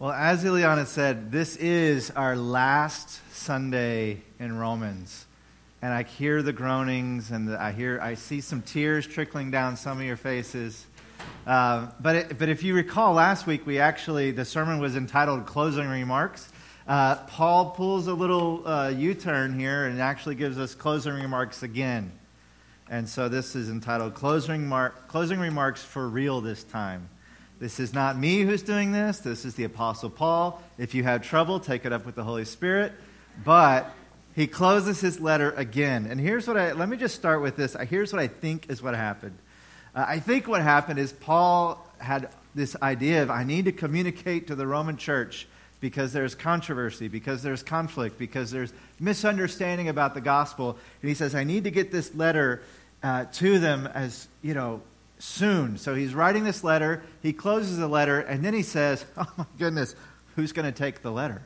Well, as Ileana said, this is our last Sunday in Romans. And I hear the groanings and the, I hear I see some tears trickling down some of your faces. Uh, but, it, but if you recall, last week we actually, the sermon was entitled Closing Remarks. Uh, Paul pulls a little uh, U turn here and actually gives us closing remarks again. And so this is entitled Closing, Mar- closing Remarks for Real this time. This is not me who's doing this. This is the Apostle Paul. If you have trouble, take it up with the Holy Spirit. But he closes his letter again. And here's what I, let me just start with this. Here's what I think is what happened. Uh, I think what happened is Paul had this idea of I need to communicate to the Roman church because there's controversy, because there's conflict, because there's misunderstanding about the gospel. And he says, I need to get this letter uh, to them as, you know, soon. So he's writing this letter. He closes the letter, and then he says, Oh my goodness, who's going to take the letter?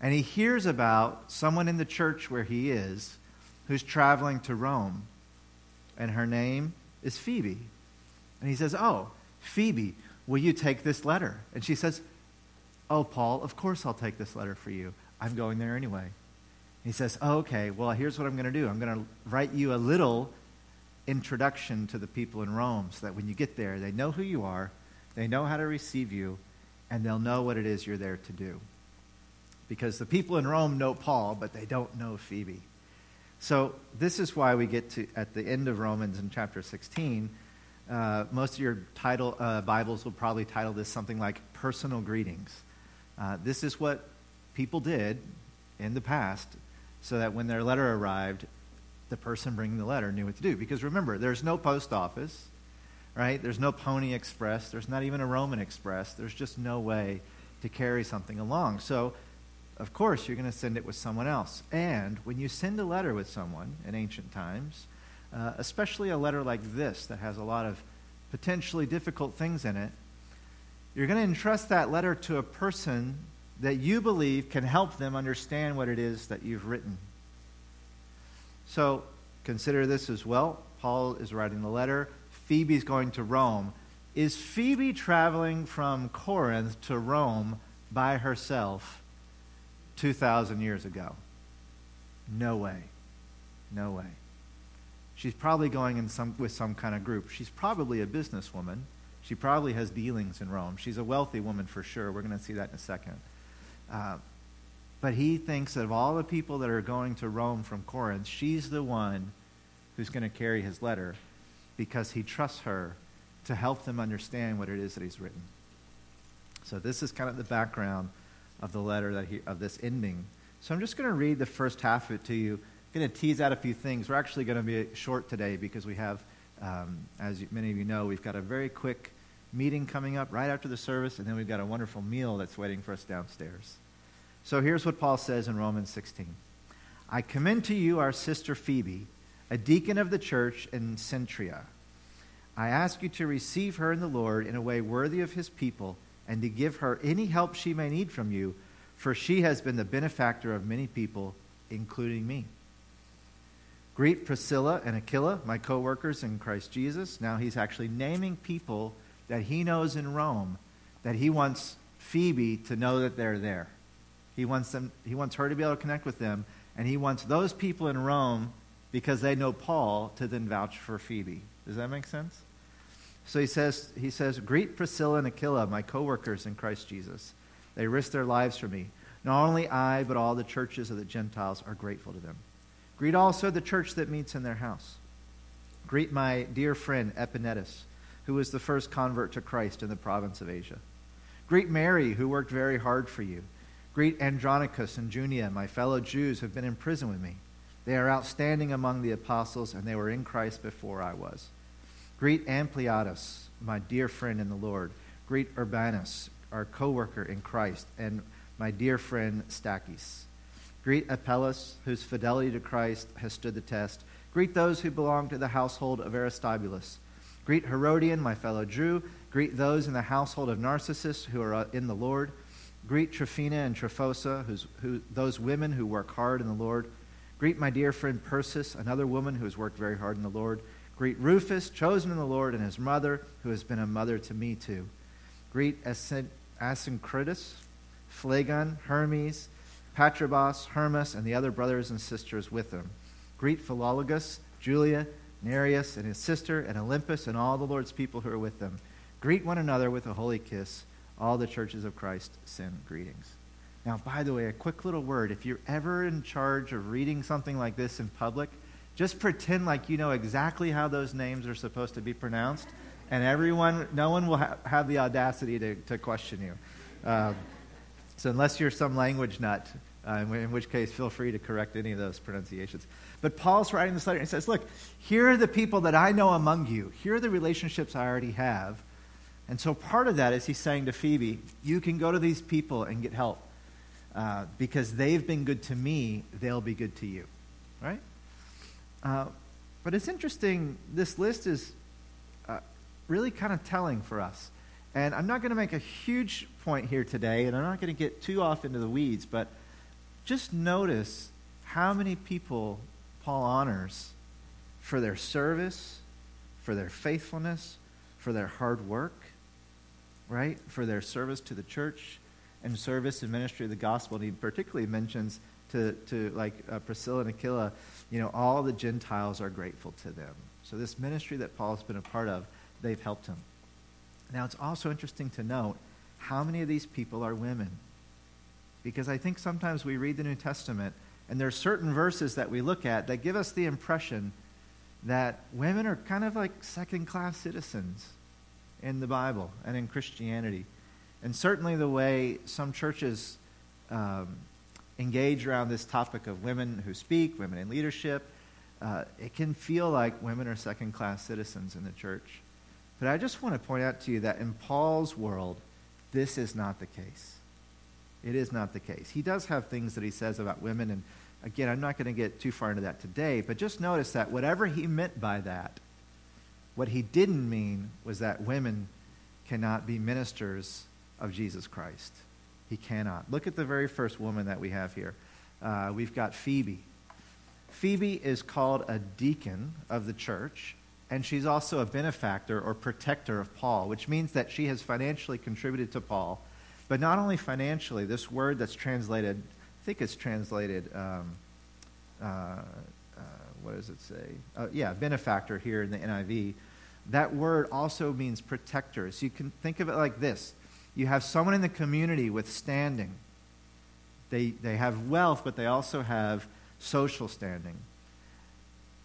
And he hears about someone in the church where he is who's traveling to Rome. And her name is Phoebe. And he says, Oh, Phoebe, will you take this letter? And she says, Oh, Paul, of course I'll take this letter for you. I'm going there anyway. He says, oh, Okay, well, here's what I'm going to do I'm going to write you a little introduction to the people in Rome so that when you get there, they know who you are, they know how to receive you, and they'll know what it is you're there to do. Because the people in Rome know Paul, but they don't know Phoebe. So this is why we get to at the end of Romans in chapter 16. Uh, most of your title uh, Bibles will probably title this something like "personal greetings." Uh, this is what people did in the past, so that when their letter arrived, the person bringing the letter knew what to do. Because remember, there's no post office, right? There's no Pony Express. There's not even a Roman Express. There's just no way to carry something along. So, of course, you're going to send it with someone else. And when you send a letter with someone in ancient times, uh, especially a letter like this that has a lot of potentially difficult things in it, you're going to entrust that letter to a person that you believe can help them understand what it is that you've written. So consider this as well. Paul is writing the letter. Phoebe's going to Rome. Is Phoebe traveling from Corinth to Rome by herself 2,000 years ago? No way. No way. She's probably going in some, with some kind of group. She's probably a businesswoman. She probably has dealings in Rome. She's a wealthy woman for sure. We're going to see that in a second. Uh, but he thinks that of all the people that are going to Rome from Corinth, she's the one who's going to carry his letter because he trusts her to help them understand what it is that he's written. So this is kind of the background of the letter that he, of this ending. So I'm just going to read the first half of it to you. I'm going to tease out a few things. We're actually going to be short today because we have, um, as many of you know, we've got a very quick meeting coming up right after the service, and then we've got a wonderful meal that's waiting for us downstairs. So here's what Paul says in Romans 16 I commend to you our sister Phoebe, a deacon of the church in Cenchrea. I ask you to receive her in the Lord in a way worthy of his people and to give her any help she may need from you, for she has been the benefactor of many people, including me. Greet Priscilla and Aquila, my co workers in Christ Jesus. Now he's actually naming people that he knows in Rome that he wants Phoebe to know that they're there. He wants, them, he wants her to be able to connect with them, and he wants those people in Rome, because they know Paul, to then vouch for Phoebe. Does that make sense? So he says, he says, Greet Priscilla and Aquila, my co workers in Christ Jesus. They risked their lives for me. Not only I, but all the churches of the Gentiles are grateful to them. Greet also the church that meets in their house. Greet my dear friend Epaenetus, who was the first convert to Christ in the province of Asia. Greet Mary, who worked very hard for you Greet Andronicus and Junia, my fellow Jews who have been in prison with me. They are outstanding among the apostles, and they were in Christ before I was. Greet Ampliatus, my dear friend in the Lord. Greet Urbanus, our co worker in Christ, and my dear friend Stachys. Greet Apelles, whose fidelity to Christ has stood the test. Greet those who belong to the household of Aristobulus. Greet Herodion, my fellow Jew. Greet those in the household of Narcissus who are in the Lord. Greet Tryphena and Tryphosa, who, those women who work hard in the Lord. Greet my dear friend Persis, another woman who has worked very hard in the Lord. Greet Rufus, chosen in the Lord, and his mother, who has been a mother to me too. Greet Asyncritus, Phlegon, Hermes, Patrobas, Hermas, and the other brothers and sisters with them. Greet Philologus, Julia, Nereus, and his sister, and Olympus, and all the Lord's people who are with them. Greet one another with a holy kiss. All the churches of Christ send greetings. Now, by the way, a quick little word. If you're ever in charge of reading something like this in public, just pretend like you know exactly how those names are supposed to be pronounced, and everyone, no one will ha- have the audacity to, to question you. Um, so, unless you're some language nut, uh, in, which case, feel free to correct any of those pronunciations. But Paul's writing this letter and he says, Look, here are the people that I know among you. Here are the relationships I already have. And so part of that is he's saying to Phoebe, You can go to these people and get help. Uh, because they've been good to me, they'll be good to you. Right? Uh, but it's interesting, this list is uh, really kind of telling for us. And I'm not going to make a huge point here today, and I'm not going to get too off into the weeds, but just notice how many people Paul honors for their service, for their faithfulness, for their hard work, right? For their service to the church and service and ministry of the gospel. And he particularly mentions to, to like uh, Priscilla and Aquila, you know, all the Gentiles are grateful to them. So this ministry that Paul's been a part of, they've helped him. Now it's also interesting to note how many of these people are women. Because I think sometimes we read the New Testament and there are certain verses that we look at that give us the impression that women are kind of like second class citizens in the Bible and in Christianity. And certainly the way some churches um, engage around this topic of women who speak, women in leadership, uh, it can feel like women are second class citizens in the church. But I just want to point out to you that in Paul's world, this is not the case. It is not the case. He does have things that he says about women, and again, I'm not going to get too far into that today, but just notice that whatever he meant by that, what he didn't mean was that women cannot be ministers of Jesus Christ. He cannot. Look at the very first woman that we have here. Uh, we've got Phoebe. Phoebe is called a deacon of the church, and she's also a benefactor or protector of Paul, which means that she has financially contributed to Paul. But not only financially, this word that's translated, I think it's translated, um, uh, uh, what does it say? Uh, yeah, benefactor here in the NIV that word also means protector. So you can think of it like this you have someone in the community with standing. They, they have wealth, but they also have social standing.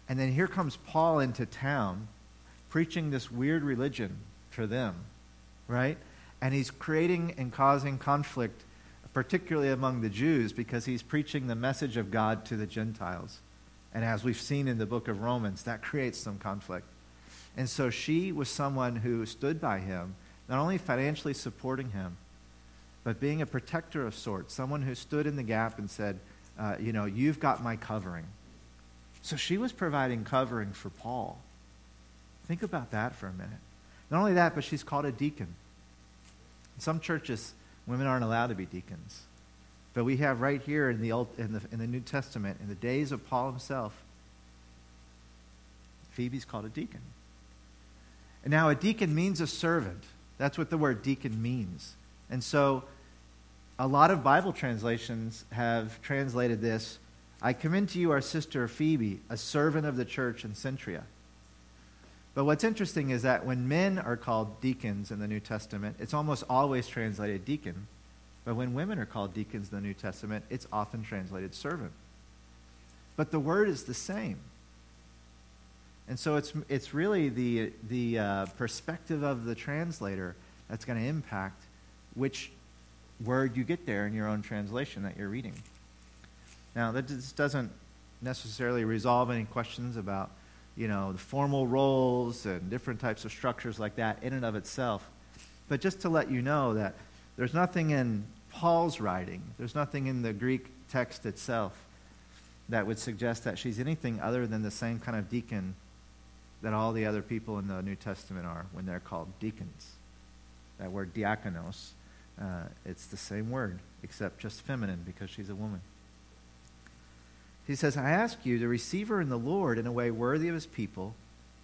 And then here comes Paul into town preaching this weird religion for them, right? And he's creating and causing conflict, particularly among the Jews, because he's preaching the message of God to the Gentiles. And as we've seen in the book of Romans, that creates some conflict. And so she was someone who stood by him, not only financially supporting him, but being a protector of sorts, someone who stood in the gap and said, uh, You know, you've got my covering. So she was providing covering for Paul. Think about that for a minute. Not only that, but she's called a deacon. In some churches, women aren't allowed to be deacons. But we have right here in the, Old, in the, in the New Testament, in the days of Paul himself, Phoebe's called a deacon. And now a deacon means a servant. That's what the word deacon means. And so a lot of Bible translations have translated this I commend to you our sister Phoebe, a servant of the church in Cenchrea. But what's interesting is that when men are called deacons in the New Testament, it's almost always translated deacon. But when women are called deacons in the New Testament, it's often translated servant. But the word is the same. And so it's, it's really the, the uh, perspective of the translator that's going to impact which word you get there in your own translation that you're reading. Now, just doesn't necessarily resolve any questions about, you know, the formal roles and different types of structures like that in and of itself. But just to let you know that there's nothing in Paul's writing, there's nothing in the Greek text itself that would suggest that she's anything other than the same kind of deacon that all the other people in the New Testament are when they're called deacons. That word diakonos, uh, it's the same word, except just feminine because she's a woman. He says, I ask you to receive her in the Lord in a way worthy of his people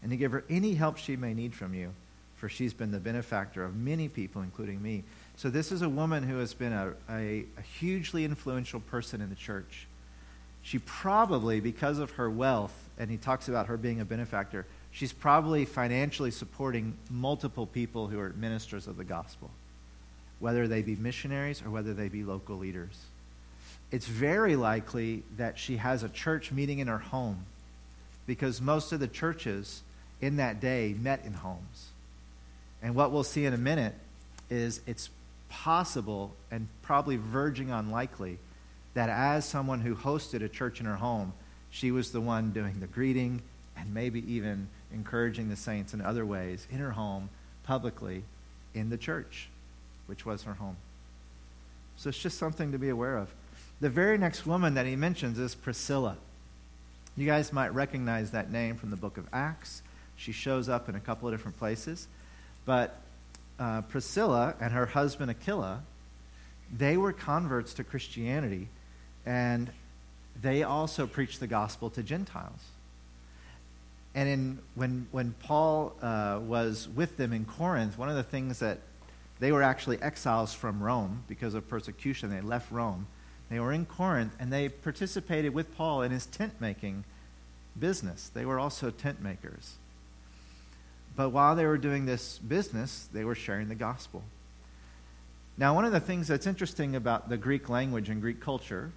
and to give her any help she may need from you, for she's been the benefactor of many people, including me. So, this is a woman who has been a, a, a hugely influential person in the church. She probably, because of her wealth, and he talks about her being a benefactor, she's probably financially supporting multiple people who are ministers of the gospel, whether they be missionaries or whether they be local leaders. It's very likely that she has a church meeting in her home because most of the churches in that day met in homes. And what we'll see in a minute is it's possible and probably verging on likely that as someone who hosted a church in her home, she was the one doing the greeting and maybe even encouraging the saints in other ways in her home, publicly, in the church, which was her home. So it's just something to be aware of. The very next woman that he mentions is Priscilla. You guys might recognize that name from the book of Acts. She shows up in a couple of different places. But uh, Priscilla and her husband Aquila, they were converts to Christianity, and they also preached the gospel to Gentiles. And in, when, when Paul uh, was with them in Corinth, one of the things that they were actually exiles from Rome because of persecution. They left Rome. They were in Corinth, and they participated with Paul in his tent making business. They were also tent makers. But while they were doing this business, they were sharing the gospel. Now, one of the things that's interesting about the Greek language and Greek culture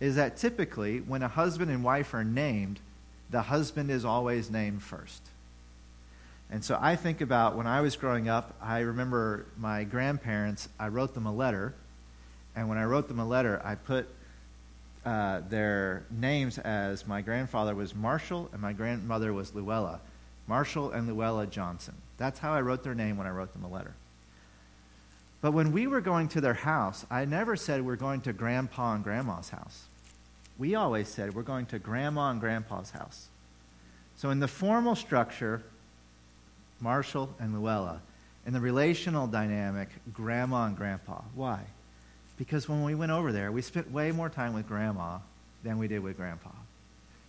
is that typically when a husband and wife are named, the husband is always named first. And so I think about when I was growing up, I remember my grandparents, I wrote them a letter. And when I wrote them a letter, I put uh, their names as my grandfather was Marshall and my grandmother was Luella. Marshall and Luella Johnson. That's how I wrote their name when I wrote them a letter. But when we were going to their house, I never said we're going to grandpa and grandma's house. We always said we're going to grandma and grandpa's house. So in the formal structure, Marshall and Luella. In the relational dynamic, grandma and grandpa. Why? Because when we went over there, we spent way more time with grandma than we did with grandpa.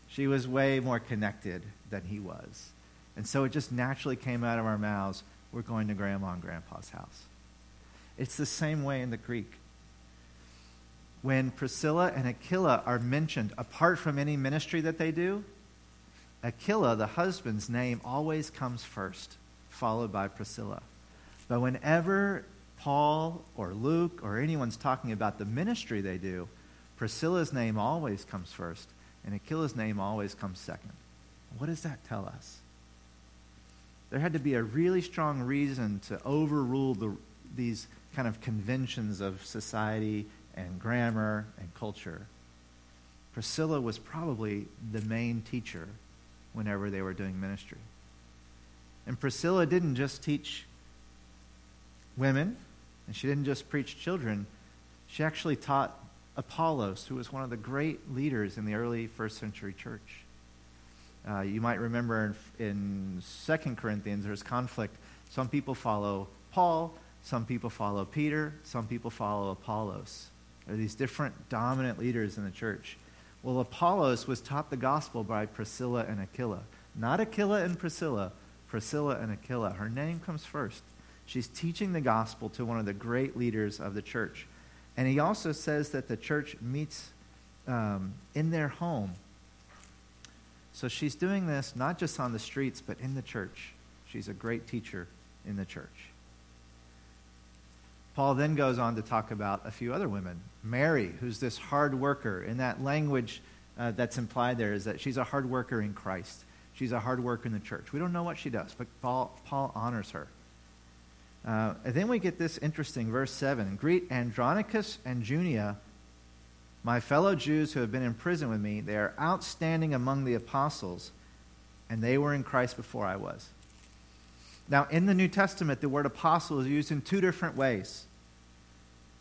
She was way more connected than he was. And so it just naturally came out of our mouths we're going to grandma and grandpa's house. It's the same way in the Greek. When Priscilla and Aquila are mentioned, apart from any ministry that they do, Aquila, the husband's name, always comes first, followed by Priscilla. But whenever Paul or Luke or anyone's talking about the ministry they do, Priscilla's name always comes first, and Aquila's name always comes second. What does that tell us? There had to be a really strong reason to overrule the, these kind of conventions of society and grammar and culture. Priscilla was probably the main teacher whenever they were doing ministry. And Priscilla didn't just teach women, and she didn't just preach children. She actually taught Apollos, who was one of the great leaders in the early first century church. Uh, you might remember in, in 2 Corinthians, there's conflict. Some people follow Paul, some people follow Peter, some people follow Apollos. There are these different dominant leaders in the church. Well, Apollos was taught the gospel by Priscilla and Aquila. Not Aquila and Priscilla, Priscilla and Aquila. Her name comes first. She's teaching the gospel to one of the great leaders of the church. And he also says that the church meets um, in their home so she's doing this not just on the streets, but in the church. She's a great teacher in the church. Paul then goes on to talk about a few other women. Mary, who's this hard worker. In that language uh, that's implied there is that she's a hard worker in Christ. She's a hard worker in the church. We don't know what she does, but Paul, Paul honors her. Uh, and then we get this interesting verse 7 Greet Andronicus and Junia, my fellow Jews who have been in prison with me, they are outstanding among the apostles, and they were in Christ before I was. Now, in the New Testament, the word apostle is used in two different ways.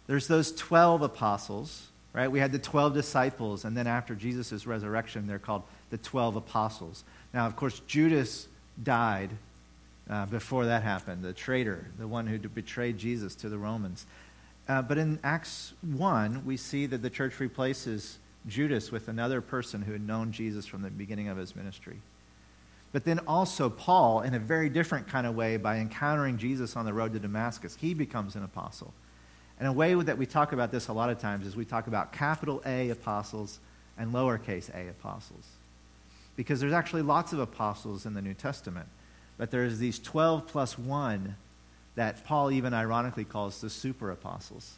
There's those 12 apostles, right? We had the 12 disciples, and then after Jesus' resurrection, they're called the 12 apostles. Now, of course, Judas died uh, before that happened, the traitor, the one who betrayed Jesus to the Romans. Uh, but in Acts 1, we see that the church replaces Judas with another person who had known Jesus from the beginning of his ministry. But then also, Paul, in a very different kind of way, by encountering Jesus on the road to Damascus, he becomes an apostle. And a way that we talk about this a lot of times is we talk about capital A apostles and lowercase a apostles. Because there's actually lots of apostles in the New Testament. But there's these 12 plus 1 that Paul even ironically calls the super apostles.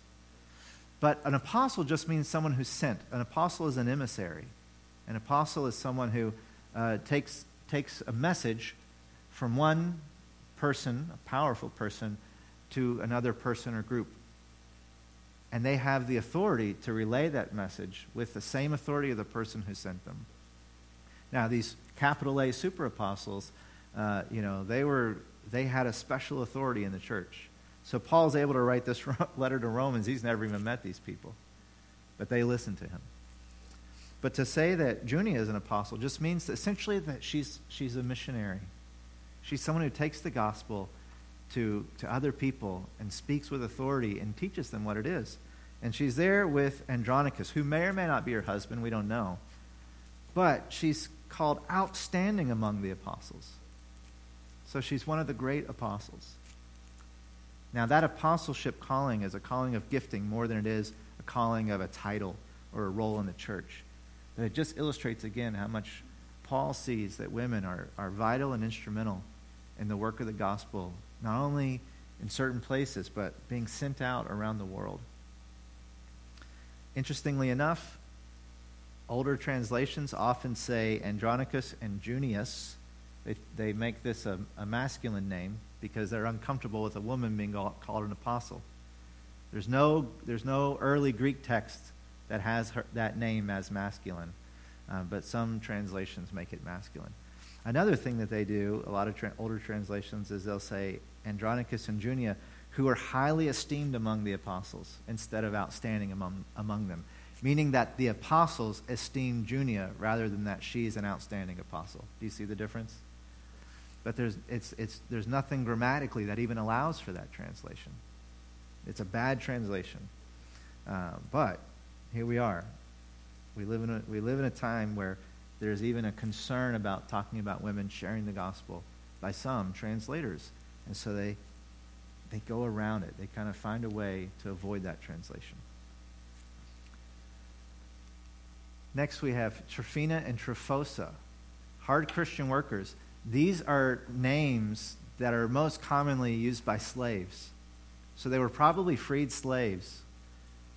But an apostle just means someone who's sent. An apostle is an emissary. An apostle is someone who uh, takes takes a message from one person, a powerful person, to another person or group. And they have the authority to relay that message with the same authority of the person who sent them. Now, these capital A super apostles, uh, you know, they were they had a special authority in the church. So Paul's able to write this letter to Romans. He's never even met these people, but they listened to him. But to say that Junia is an apostle just means essentially that she's, she's a missionary. She's someone who takes the gospel to, to other people and speaks with authority and teaches them what it is. And she's there with Andronicus, who may or may not be her husband, we don't know. But she's called outstanding among the apostles. So she's one of the great apostles. Now, that apostleship calling is a calling of gifting more than it is a calling of a title or a role in the church. But it just illustrates again how much Paul sees that women are, are vital and instrumental in the work of the gospel, not only in certain places, but being sent out around the world. Interestingly enough, older translations often say Andronicus and Junius. They, they make this a, a masculine name because they're uncomfortable with a woman being called an apostle. There's no, there's no early Greek text that has her, that name as masculine, uh, but some translations make it masculine. Another thing that they do, a lot of tra- older translations, is they'll say Andronicus and Junia, who are highly esteemed among the apostles, instead of outstanding among, among them, meaning that the apostles esteem Junia rather than that she's an outstanding apostle. Do you see the difference? But there's, it's, it's, there's nothing grammatically that even allows for that translation. It's a bad translation. Uh, but here we are. We live, in a, we live in a time where there's even a concern about talking about women sharing the gospel by some translators. And so they, they go around it. They kind of find a way to avoid that translation. Next, we have Trophina and Trophosa, hard Christian workers. These are names that are most commonly used by slaves. So they were probably freed slaves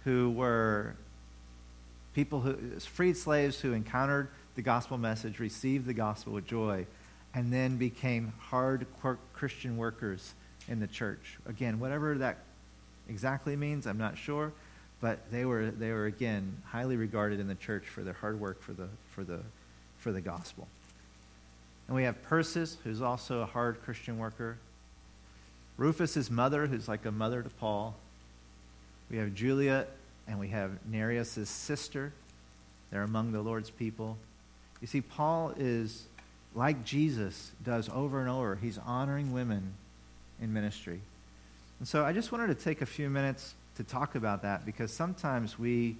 who were people who, freed slaves who encountered the gospel message, received the gospel with joy, and then became hard Christian workers in the church. Again, whatever that exactly means, I'm not sure, but they were, they were again highly regarded in the church for their hard work for the, for the, for the gospel. And we have Persis, who's also a hard Christian worker. Rufus's mother, who's like a mother to Paul. We have Julia and we have Nereus' sister. They're among the Lord's people. You see, Paul is like Jesus does over and over. He's honoring women in ministry. And so I just wanted to take a few minutes to talk about that because sometimes we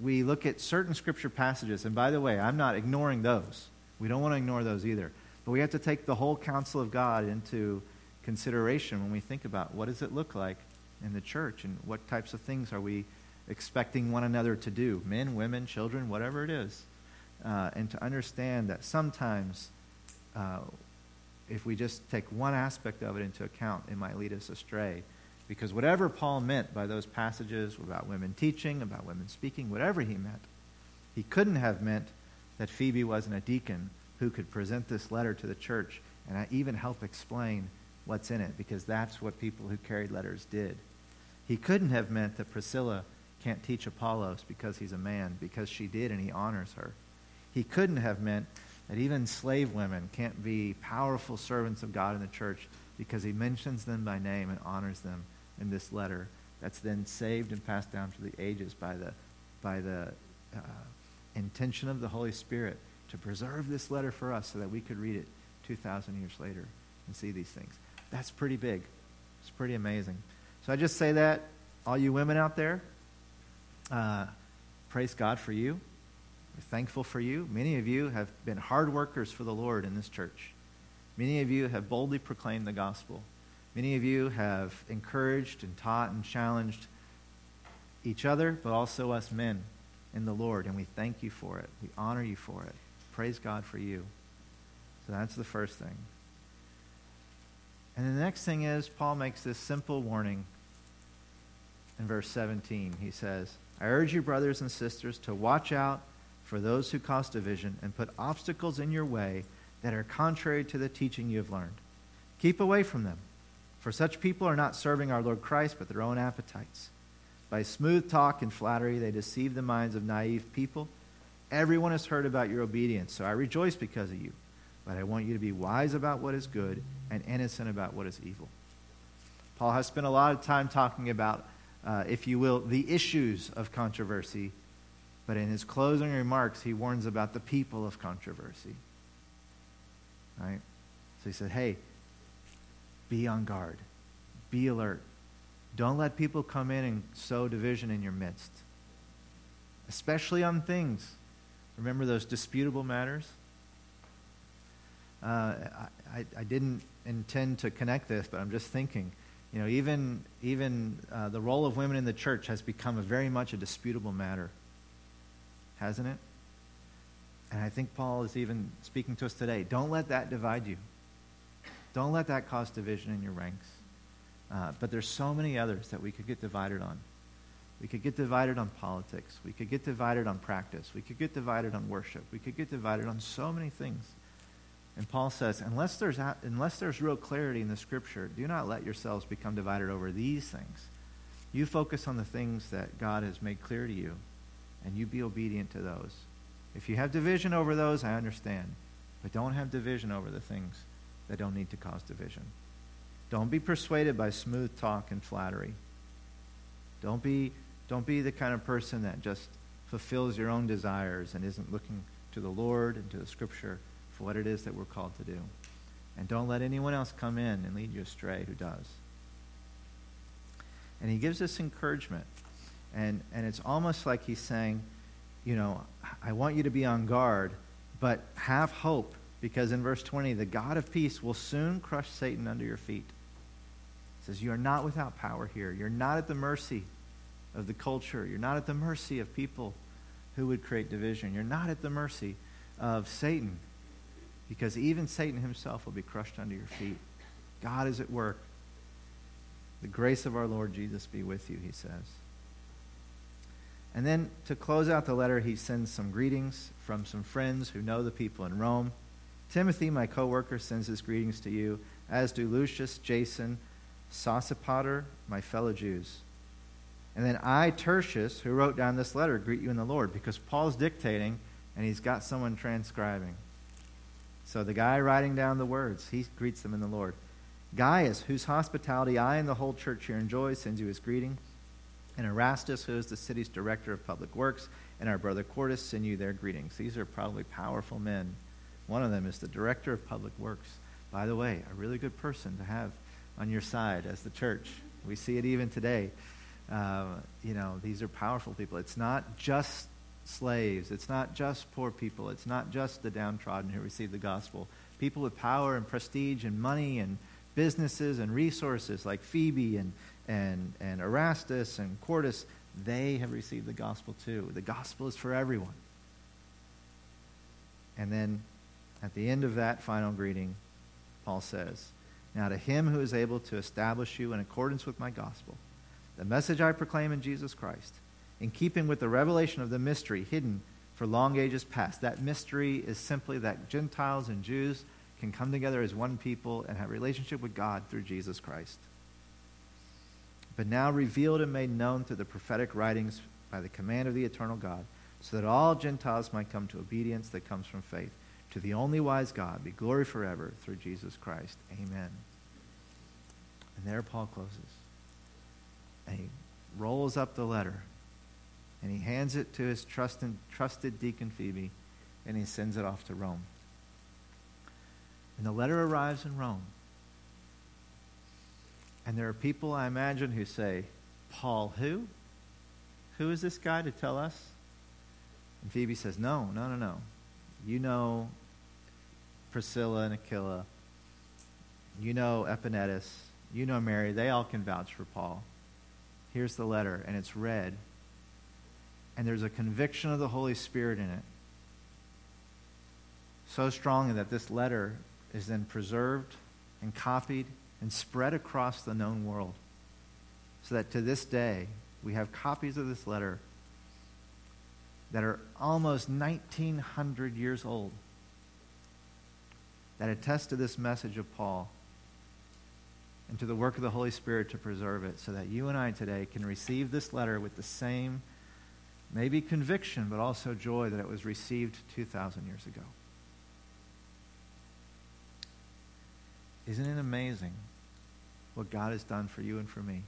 we look at certain scripture passages and by the way, I'm not ignoring those. We don't want to ignore those either. But we have to take the whole counsel of God into consideration when we think about what does it look like in the church and what types of things are we expecting one another to do men, women, children, whatever it is. Uh, and to understand that sometimes uh, if we just take one aspect of it into account, it might lead us astray. Because whatever Paul meant by those passages about women teaching, about women speaking, whatever he meant, he couldn't have meant that Phoebe wasn't a deacon who could present this letter to the church and even help explain what's in it, because that's what people who carried letters did. He couldn't have meant that Priscilla can't teach Apollos because he's a man, because she did and he honors her. He couldn't have meant that even slave women can't be powerful servants of God in the church because he mentions them by name and honors them in this letter that's then saved and passed down to the ages by the, by the uh, intention of the Holy Spirit to preserve this letter for us so that we could read it 2,000 years later and see these things. That's pretty big. It's pretty amazing. So I just say that, all you women out there, uh, praise God for you. We're thankful for you. Many of you have been hard workers for the Lord in this church. Many of you have boldly proclaimed the gospel. Many of you have encouraged and taught and challenged each other, but also us men in the Lord, and we thank you for it. We honor you for it. Praise God for you. So that's the first thing. And the next thing is, Paul makes this simple warning in verse 17. He says, I urge you, brothers and sisters, to watch out for those who cause division and put obstacles in your way that are contrary to the teaching you have learned. Keep away from them, for such people are not serving our Lord Christ, but their own appetites. By smooth talk and flattery, they deceive the minds of naive people. Everyone has heard about your obedience, so I rejoice because of you. But I want you to be wise about what is good and innocent about what is evil. Paul has spent a lot of time talking about, uh, if you will, the issues of controversy. But in his closing remarks, he warns about the people of controversy. Right? So he said, hey, be on guard, be alert. Don't let people come in and sow division in your midst, especially on things. Remember those disputable matters? Uh, I, I, didn't intend to connect this, but I'm just thinking. You know, even even uh, the role of women in the church has become very much a disputable matter, hasn't it? And I think Paul is even speaking to us today. Don't let that divide you. Don't let that cause division in your ranks. Uh, but there's so many others that we could get divided on. We could get divided on politics. We could get divided on practice. We could get divided on worship. We could get divided on so many things. And Paul says, unless there's, unless there's real clarity in the scripture, do not let yourselves become divided over these things. You focus on the things that God has made clear to you, and you be obedient to those. If you have division over those, I understand. But don't have division over the things that don't need to cause division. Don't be persuaded by smooth talk and flattery. Don't be, don't be the kind of person that just fulfills your own desires and isn't looking to the Lord and to the Scripture what it is that we're called to do. And don't let anyone else come in and lead you astray who does. And he gives us encouragement. And, and it's almost like he's saying, you know, I want you to be on guard, but have hope, because in verse 20, the God of peace will soon crush Satan under your feet. He says, You are not without power here. You're not at the mercy of the culture. You're not at the mercy of people who would create division. You're not at the mercy of Satan because even Satan himself will be crushed under your feet. God is at work. The grace of our Lord Jesus be with you, he says. And then to close out the letter, he sends some greetings from some friends who know the people in Rome. Timothy, my co worker, sends his greetings to you, as do Lucius, Jason, Sosipater, my fellow Jews. And then I, Tertius, who wrote down this letter, greet you in the Lord, because Paul's dictating and he's got someone transcribing. So the guy writing down the words, he greets them in the Lord. Gaius, whose hospitality I and the whole church here enjoy, sends you his greeting. And Erastus, who is the city's director of public works, and our brother Quartus send you their greetings. These are probably powerful men. One of them is the director of public works. By the way, a really good person to have on your side as the church. We see it even today. Uh, you know, these are powerful people. It's not just slaves. It's not just poor people. It's not just the downtrodden who receive the gospel. People with power and prestige and money and businesses and resources like Phoebe and, and, and Erastus and Quartus, they have received the gospel too. The gospel is for everyone. And then at the end of that final greeting, Paul says, Now to him who is able to establish you in accordance with my gospel, the message I proclaim in Jesus Christ, in keeping with the revelation of the mystery hidden for long ages past. That mystery is simply that Gentiles and Jews can come together as one people and have relationship with God through Jesus Christ. But now revealed and made known through the prophetic writings by the command of the eternal God, so that all Gentiles might come to obedience that comes from faith. To the only wise God be glory forever through Jesus Christ. Amen. And there Paul closes. And he rolls up the letter and he hands it to his trusted, trusted deacon Phoebe, and he sends it off to Rome. And the letter arrives in Rome. And there are people, I imagine, who say, Paul, who? Who is this guy to tell us And Phoebe says, No, no, no, no. You know Priscilla and Aquila. You know Epaenetus. You know Mary. They all can vouch for Paul. Here's the letter, and it's read. And there's a conviction of the Holy Spirit in it. So strongly that this letter is then preserved and copied and spread across the known world. So that to this day, we have copies of this letter that are almost 1900 years old that attest to this message of Paul and to the work of the Holy Spirit to preserve it so that you and I today can receive this letter with the same, maybe conviction, but also joy that it was received 2,000 years ago. Isn't it amazing what God has done for you and for me?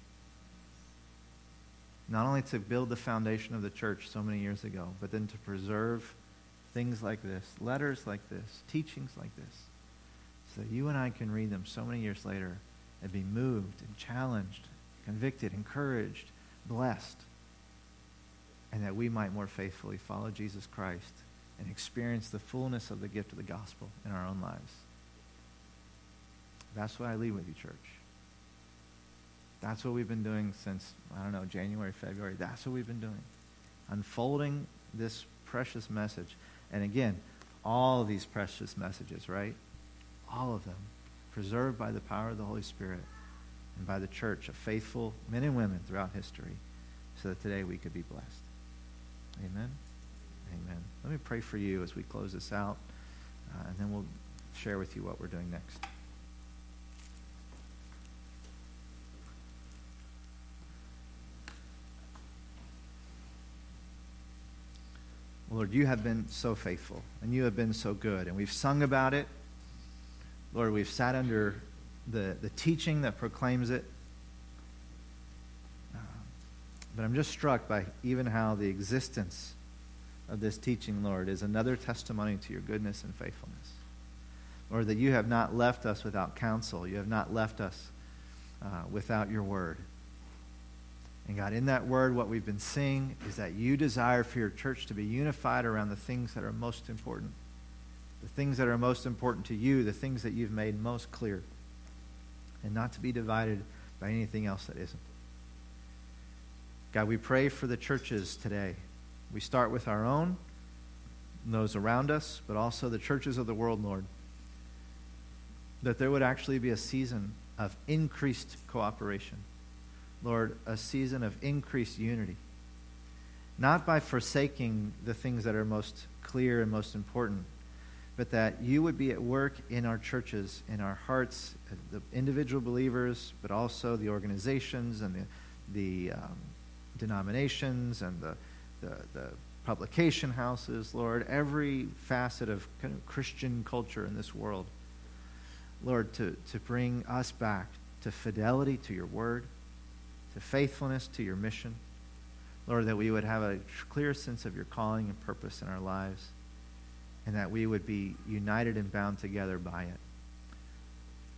Not only to build the foundation of the church so many years ago, but then to preserve things like this, letters like this, teachings like this, so that you and I can read them so many years later and be moved and challenged, convicted, encouraged, blessed, and that we might more faithfully follow Jesus Christ and experience the fullness of the gift of the gospel in our own lives. That's what I leave with you, church. That's what we've been doing since, I don't know, January, February. That's what we've been doing. Unfolding this precious message. And again, all these precious messages, right? All of them preserved by the power of the Holy Spirit and by the church of faithful men and women throughout history so that today we could be blessed. Amen. Amen. Let me pray for you as we close this out, uh, and then we'll share with you what we're doing next. Lord, you have been so faithful and you have been so good. And we've sung about it. Lord, we've sat under the, the teaching that proclaims it. Uh, but I'm just struck by even how the existence of this teaching, Lord, is another testimony to your goodness and faithfulness. Lord, that you have not left us without counsel, you have not left us uh, without your word. And God, in that word, what we've been seeing is that you desire for your church to be unified around the things that are most important. The things that are most important to you, the things that you've made most clear. And not to be divided by anything else that isn't. God, we pray for the churches today. We start with our own, those around us, but also the churches of the world, Lord. That there would actually be a season of increased cooperation Lord, a season of increased unity. Not by forsaking the things that are most clear and most important, but that you would be at work in our churches, in our hearts, the individual believers, but also the organizations and the, the um, denominations and the, the, the publication houses, Lord, every facet of, kind of Christian culture in this world. Lord, to, to bring us back to fidelity to your word, to faithfulness to your mission. Lord, that we would have a clear sense of your calling and purpose in our lives, and that we would be united and bound together by it.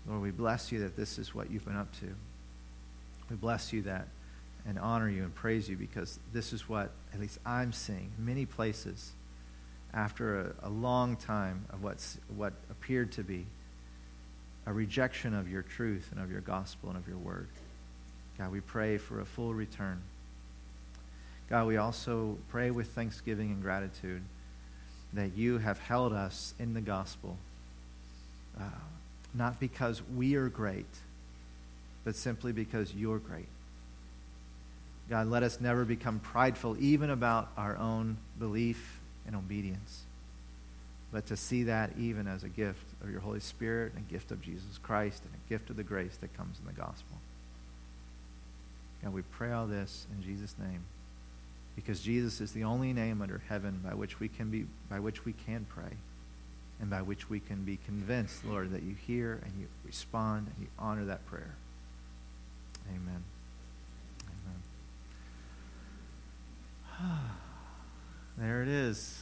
Lord, we bless you that this is what you've been up to. We bless you that and honor you and praise you because this is what, at least I'm seeing, many places after a, a long time of what's, what appeared to be a rejection of your truth and of your gospel and of your word. God, we pray for a full return. God, we also pray with thanksgiving and gratitude that you have held us in the gospel, uh, not because we are great, but simply because you're great. God, let us never become prideful even about our own belief and obedience, but to see that even as a gift of your Holy Spirit, and a gift of Jesus Christ, and a gift of the grace that comes in the gospel. God, we pray all this in Jesus' name because Jesus is the only name under heaven by which we can be by which we can pray and by which we can be convinced, Lord, that you hear and you respond and you honor that prayer. Amen. Amen. there it is.